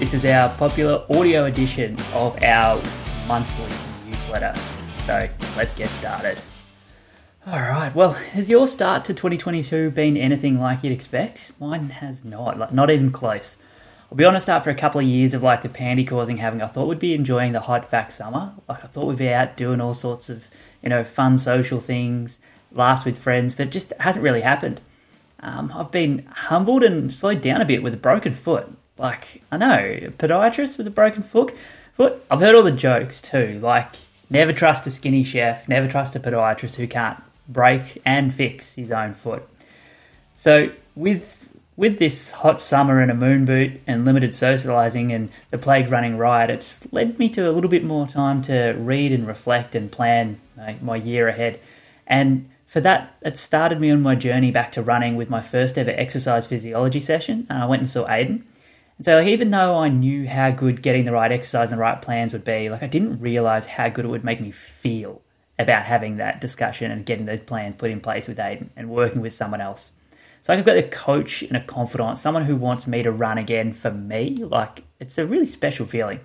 This is our popular audio edition of our monthly newsletter. So let's get started. All right. Well, has your start to 2022 been anything like you'd expect? Mine has not. Like, not even close. I'll be honest. After a couple of years of like the pandy causing having, I thought we'd be enjoying the hot vax summer. Like I thought we'd be out doing all sorts of you know fun social things, laughs with friends, but it just hasn't really happened. Um, I've been humbled and slowed down a bit with a broken foot. Like, I know, a podiatrist with a broken foot. Foot. I've heard all the jokes too. Like, never trust a skinny chef, never trust a podiatrist who can't break and fix his own foot. So, with with this hot summer and a moon boot and limited socialising and the plague running riot, it's led me to a little bit more time to read and reflect and plan my, my year ahead. And for that, it started me on my journey back to running with my first ever exercise physiology session. And I went and saw Aiden. And so, even though I knew how good getting the right exercise and the right plans would be, like I didn't realize how good it would make me feel about having that discussion and getting those plans put in place with Aiden and working with someone else. So I've got a coach and a confidant, someone who wants me to run again for me. Like it's a really special feeling.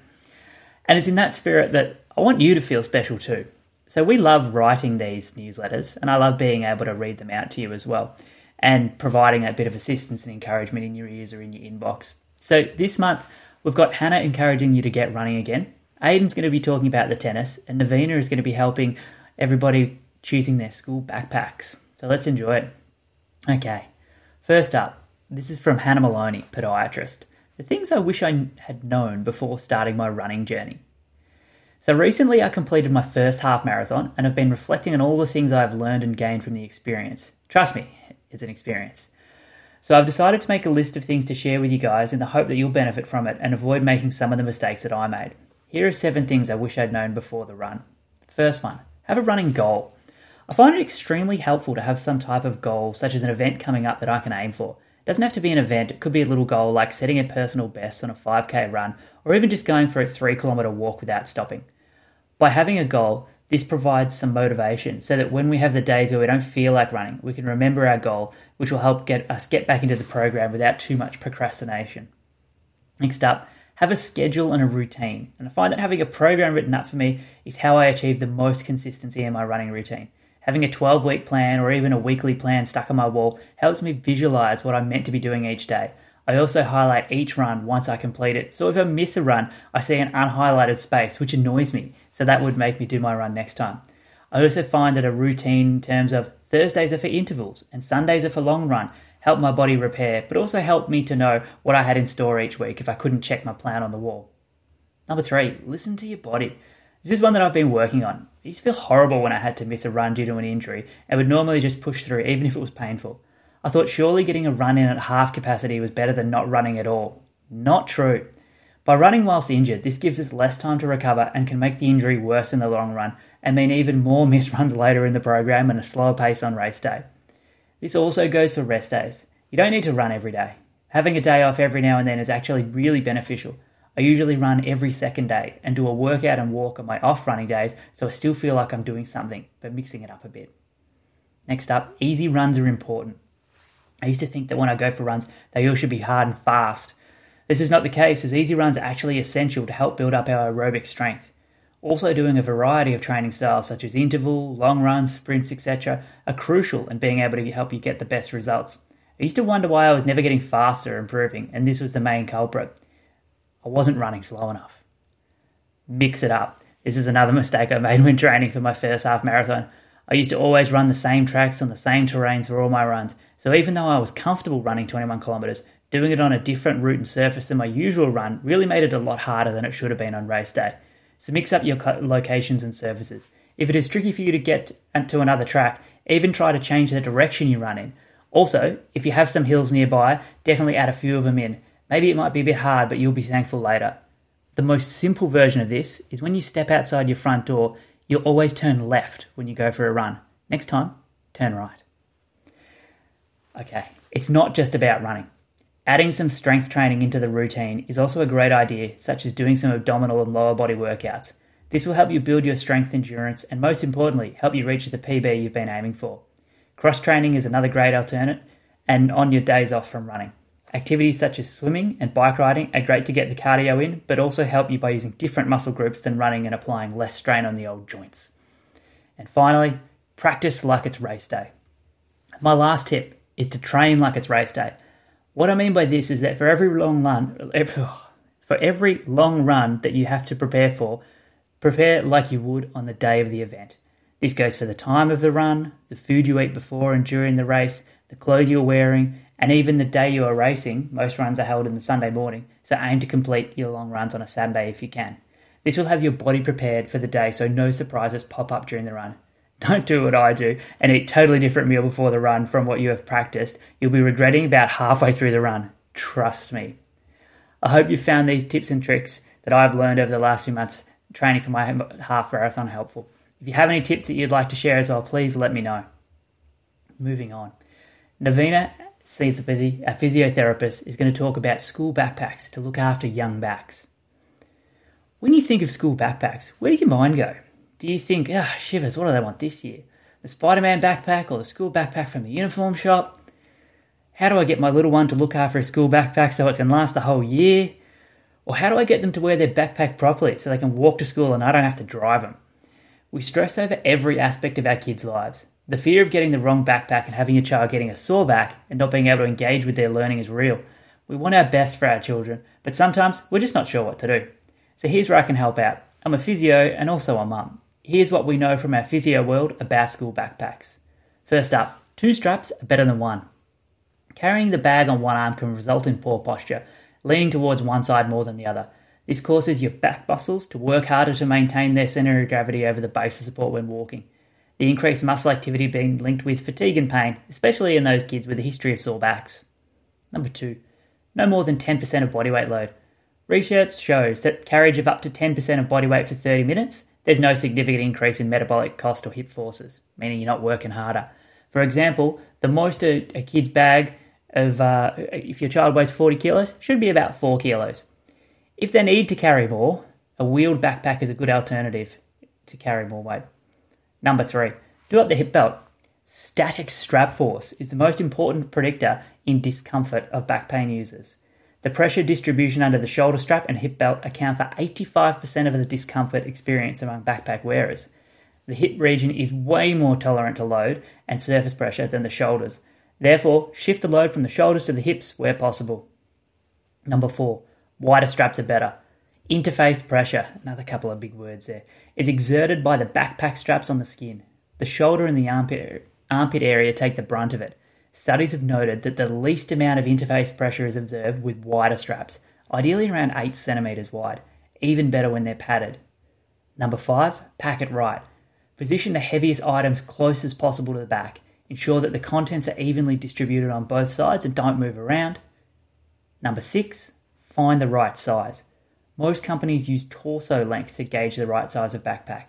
And it's in that spirit that I want you to feel special too. So we love writing these newsletters and I love being able to read them out to you as well and providing a bit of assistance and encouragement in your ears or in your inbox. So this month, we've got Hannah encouraging you to get running again. Aiden's going to be talking about the tennis, and Navina is going to be helping everybody choosing their school backpacks. So let's enjoy it. Okay, first up, this is from Hannah Maloney, podiatrist. The things I wish I had known before starting my running journey. So recently I completed my first half marathon and have been reflecting on all the things I've learned and gained from the experience. Trust me, it's an experience. So I've decided to make a list of things to share with you guys in the hope that you'll benefit from it and avoid making some of the mistakes that I made. Here are seven things I wish I'd known before the run. First one, have a running goal. I find it extremely helpful to have some type of goal, such as an event coming up that I can aim for. It doesn't have to be an event, it could be a little goal like setting a personal best on a 5k run or even just going for a 3 kilometre walk without stopping. By having a goal, this provides some motivation so that when we have the days where we don't feel like running, we can remember our goal, which will help get us get back into the program without too much procrastination. Next up, have a schedule and a routine. And I find that having a program written up for me is how I achieve the most consistency in my running routine. Having a 12 week plan or even a weekly plan stuck on my wall helps me visualize what I'm meant to be doing each day. I also highlight each run once I complete it. So if I miss a run, I see an unhighlighted space, which annoys me. So that would make me do my run next time. I also find that a routine in terms of Thursdays are for intervals and Sundays are for long run help my body repair, but also help me to know what I had in store each week if I couldn't check my plan on the wall. Number three, listen to your body. This is one that I've been working on. I used to feel horrible when I had to miss a run due to an injury and would normally just push through even if it was painful. I thought surely getting a run in at half capacity was better than not running at all. Not true. By running whilst injured, this gives us less time to recover and can make the injury worse in the long run and mean even more missed runs later in the program and a slower pace on race day. This also goes for rest days. You don't need to run every day. Having a day off every now and then is actually really beneficial. I usually run every second day and do a workout and walk on my off running days so I still feel like I'm doing something, but mixing it up a bit. Next up, easy runs are important. I used to think that when I go for runs, they all should be hard and fast. This is not the case, as easy runs are actually essential to help build up our aerobic strength. Also, doing a variety of training styles such as interval, long runs, sprints, etc., are crucial in being able to help you get the best results. I used to wonder why I was never getting faster improving, and this was the main culprit. I wasn't running slow enough. Mix it up. This is another mistake I made when training for my first half marathon. I used to always run the same tracks on the same terrains for all my runs, so even though I was comfortable running 21 kilometres, doing it on a different route and surface than my usual run really made it a lot harder than it should have been on race day. So mix up your locations and surfaces. If it is tricky for you to get to another track, even try to change the direction you run in. Also, if you have some hills nearby, definitely add a few of them in. Maybe it might be a bit hard, but you'll be thankful later. The most simple version of this is when you step outside your front door, you'll always turn left when you go for a run. Next time, turn right. Okay, it's not just about running. Adding some strength training into the routine is also a great idea, such as doing some abdominal and lower body workouts. This will help you build your strength endurance and, most importantly, help you reach the PB you've been aiming for. Cross training is another great alternate, and on your days off from running. Activities such as swimming and bike riding are great to get the cardio in, but also help you by using different muscle groups than running and applying less strain on the old joints. And finally, practice like it's race day. My last tip is to train like it's race day. What I mean by this is that for every long run, for every long run that you have to prepare for, prepare like you would on the day of the event. This goes for the time of the run, the food you eat before and during the race, the clothes you're wearing, and even the day you are racing. Most runs are held in the Sunday morning, so aim to complete your long runs on a Saturday if you can. This will have your body prepared for the day so no surprises pop up during the run. Don't do what I do and eat totally different meal before the run from what you have practiced. You'll be regretting about halfway through the run. Trust me. I hope you found these tips and tricks that I've learned over the last few months training for my half marathon helpful. If you have any tips that you'd like to share as well, please let me know. Moving on. Navina Seethapathy, a physiotherapist, is going to talk about school backpacks to look after young backs. When you think of school backpacks, where does your mind go? Do you think, ah, oh, shivers, what do they want this year? The Spider Man backpack or the school backpack from the uniform shop? How do I get my little one to look after a school backpack so it can last the whole year? Or how do I get them to wear their backpack properly so they can walk to school and I don't have to drive them? We stress over every aspect of our kids' lives. The fear of getting the wrong backpack and having a child getting a sore back and not being able to engage with their learning is real. We want our best for our children, but sometimes we're just not sure what to do. So here's where I can help out. I'm a physio and also a mum. Here's what we know from our physio world about school backpacks. First up, two straps are better than one. Carrying the bag on one arm can result in poor posture, leaning towards one side more than the other. This causes your back muscles to work harder to maintain their center of gravity over the base of support when walking. The increased muscle activity being linked with fatigue and pain, especially in those kids with a history of sore backs. Number two, no more than 10% of body weight load. Research shows that carriage of up to 10% of body weight for 30 minutes, there's no significant increase in metabolic cost or hip forces, meaning you're not working harder. For example, the most a, a kid's bag of, uh, if your child weighs 40 kilos, should be about 4 kilos. If they need to carry more, a wheeled backpack is a good alternative to carry more weight. Number three, do up the hip belt. Static strap force is the most important predictor in discomfort of back pain users. The pressure distribution under the shoulder strap and hip belt account for 85% of the discomfort experienced among backpack wearers. The hip region is way more tolerant to load and surface pressure than the shoulders. Therefore, shift the load from the shoulders to the hips where possible. Number four, Wider straps are better. Interface pressure, another couple of big words there, is exerted by the backpack straps on the skin. The shoulder and the armpit, armpit area take the brunt of it. Studies have noted that the least amount of interface pressure is observed with wider straps, ideally around 8 centimeters wide, even better when they're padded. Number 5, pack it right. Position the heaviest items close as possible to the back. Ensure that the contents are evenly distributed on both sides and don't move around. Number 6, Find the right size. Most companies use torso length to gauge the right size of backpack.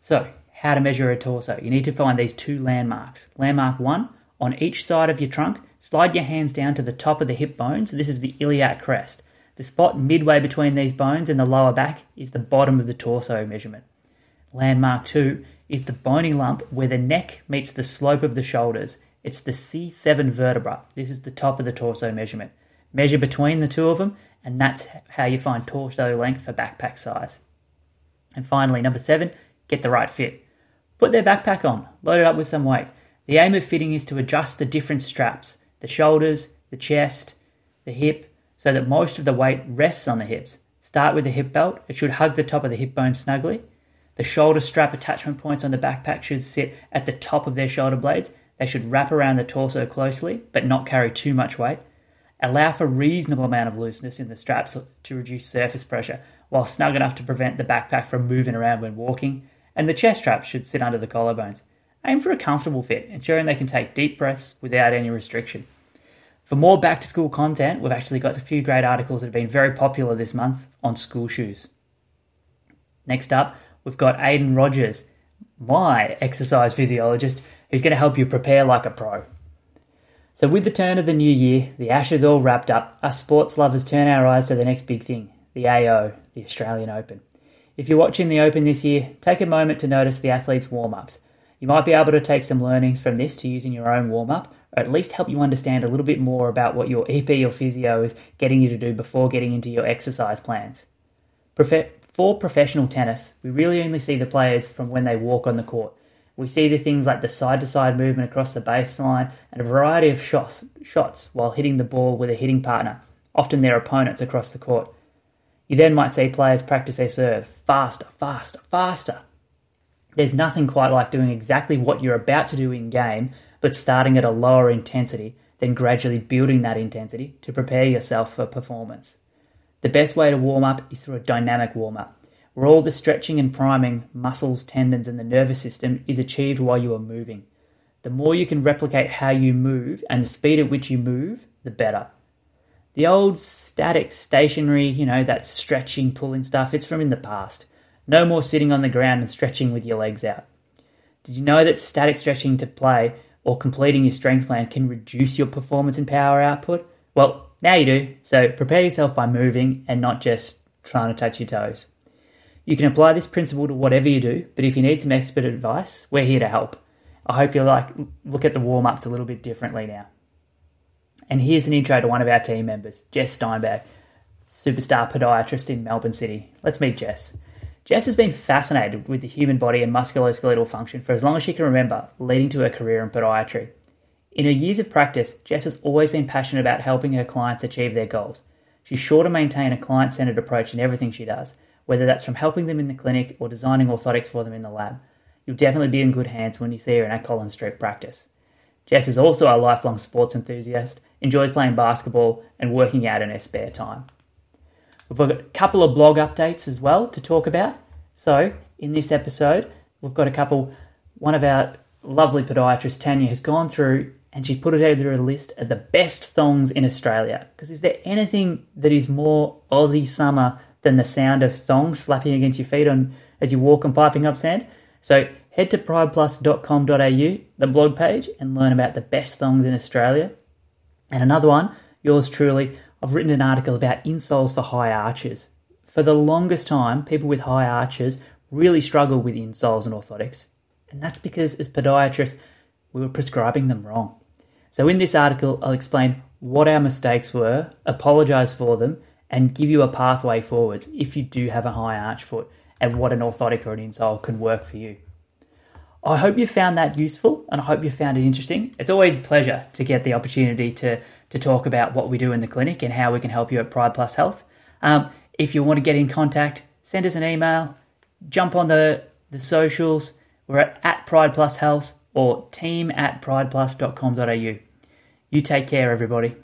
So, how to measure a torso? You need to find these two landmarks. Landmark 1, on each side of your trunk, slide your hands down to the top of the hip bones. This is the iliac crest. The spot midway between these bones and the lower back is the bottom of the torso measurement. Landmark 2 is the bony lump where the neck meets the slope of the shoulders. It's the C7 vertebra. This is the top of the torso measurement. Measure between the two of them, and that's how you find torso length for backpack size. And finally, number seven, get the right fit. Put their backpack on, load it up with some weight. The aim of fitting is to adjust the different straps, the shoulders, the chest, the hip, so that most of the weight rests on the hips. Start with the hip belt, it should hug the top of the hip bone snugly. The shoulder strap attachment points on the backpack should sit at the top of their shoulder blades. They should wrap around the torso closely, but not carry too much weight. Allow for reasonable amount of looseness in the straps to reduce surface pressure, while snug enough to prevent the backpack from moving around when walking, and the chest strap should sit under the collarbones. Aim for a comfortable fit, ensuring they can take deep breaths without any restriction. For more back to school content, we've actually got a few great articles that have been very popular this month on school shoes. Next up, we've got Aidan Rogers, my exercise physiologist, who's going to help you prepare like a pro. So, with the turn of the new year, the Ashes all wrapped up, us sports lovers turn our eyes to the next big thing the AO, the Australian Open. If you're watching the Open this year, take a moment to notice the athletes' warm ups. You might be able to take some learnings from this to use in your own warm up, or at least help you understand a little bit more about what your EP or physio is getting you to do before getting into your exercise plans. For professional tennis, we really only see the players from when they walk on the court. We see the things like the side to side movement across the baseline and a variety of shots, shots while hitting the ball with a hitting partner, often their opponents across the court. You then might see players practice their serve faster, faster, faster. There's nothing quite like doing exactly what you're about to do in game, but starting at a lower intensity, then gradually building that intensity to prepare yourself for performance. The best way to warm up is through a dynamic warm up, where all the stretching and priming, muscles, tendons, and the nervous system is achieved while you are moving. The more you can replicate how you move and the speed at which you move, the better. The old static, stationary, you know, that stretching, pulling stuff, it's from in the past. No more sitting on the ground and stretching with your legs out. Did you know that static stretching to play or completing your strength plan can reduce your performance and power output? Well, now you do, so prepare yourself by moving and not just trying to touch your toes. You can apply this principle to whatever you do, but if you need some expert advice, we're here to help. I hope you like look at the warm ups a little bit differently now. And here's an intro to one of our team members, Jess Steinberg, superstar podiatrist in Melbourne City. Let's meet Jess. Jess has been fascinated with the human body and musculoskeletal function for as long as she can remember, leading to her career in podiatry. In her years of practice, Jess has always been passionate about helping her clients achieve their goals. She's sure to maintain a client centered approach in everything she does, whether that's from helping them in the clinic or designing orthotics for them in the lab. You'll definitely be in good hands when you see her in our Collins Street practice. Jess is also a lifelong sports enthusiast enjoys playing basketball and working out in her spare time. We've got a couple of blog updates as well to talk about. So, in this episode, we've got a couple. One of our lovely podiatrists, Tanya, has gone through and she's put it together a list of the best thongs in Australia. Because is there anything that is more Aussie summer than the sound of thongs slapping against your feet on as you walk and piping up sand? So head to prideplus.com.au, the blog page, and learn about the best thongs in Australia. And another one, yours truly, I've written an article about insoles for high arches. For the longest time, people with high arches really struggle with insoles and orthotics. And that's because, as podiatrists, we were prescribing them wrong. So, in this article, I'll explain what our mistakes were, apologise for them, and give you a pathway forwards if you do have a high arch foot and what an orthotic or an insole can work for you. I hope you found that useful and I hope you found it interesting. It's always a pleasure to get the opportunity to, to talk about what we do in the clinic and how we can help you at Pride Plus Health. Um, if you want to get in contact, send us an email, jump on the, the socials. We're at, at Pride Plus Health or team at prideplus.com.au. You take care, everybody.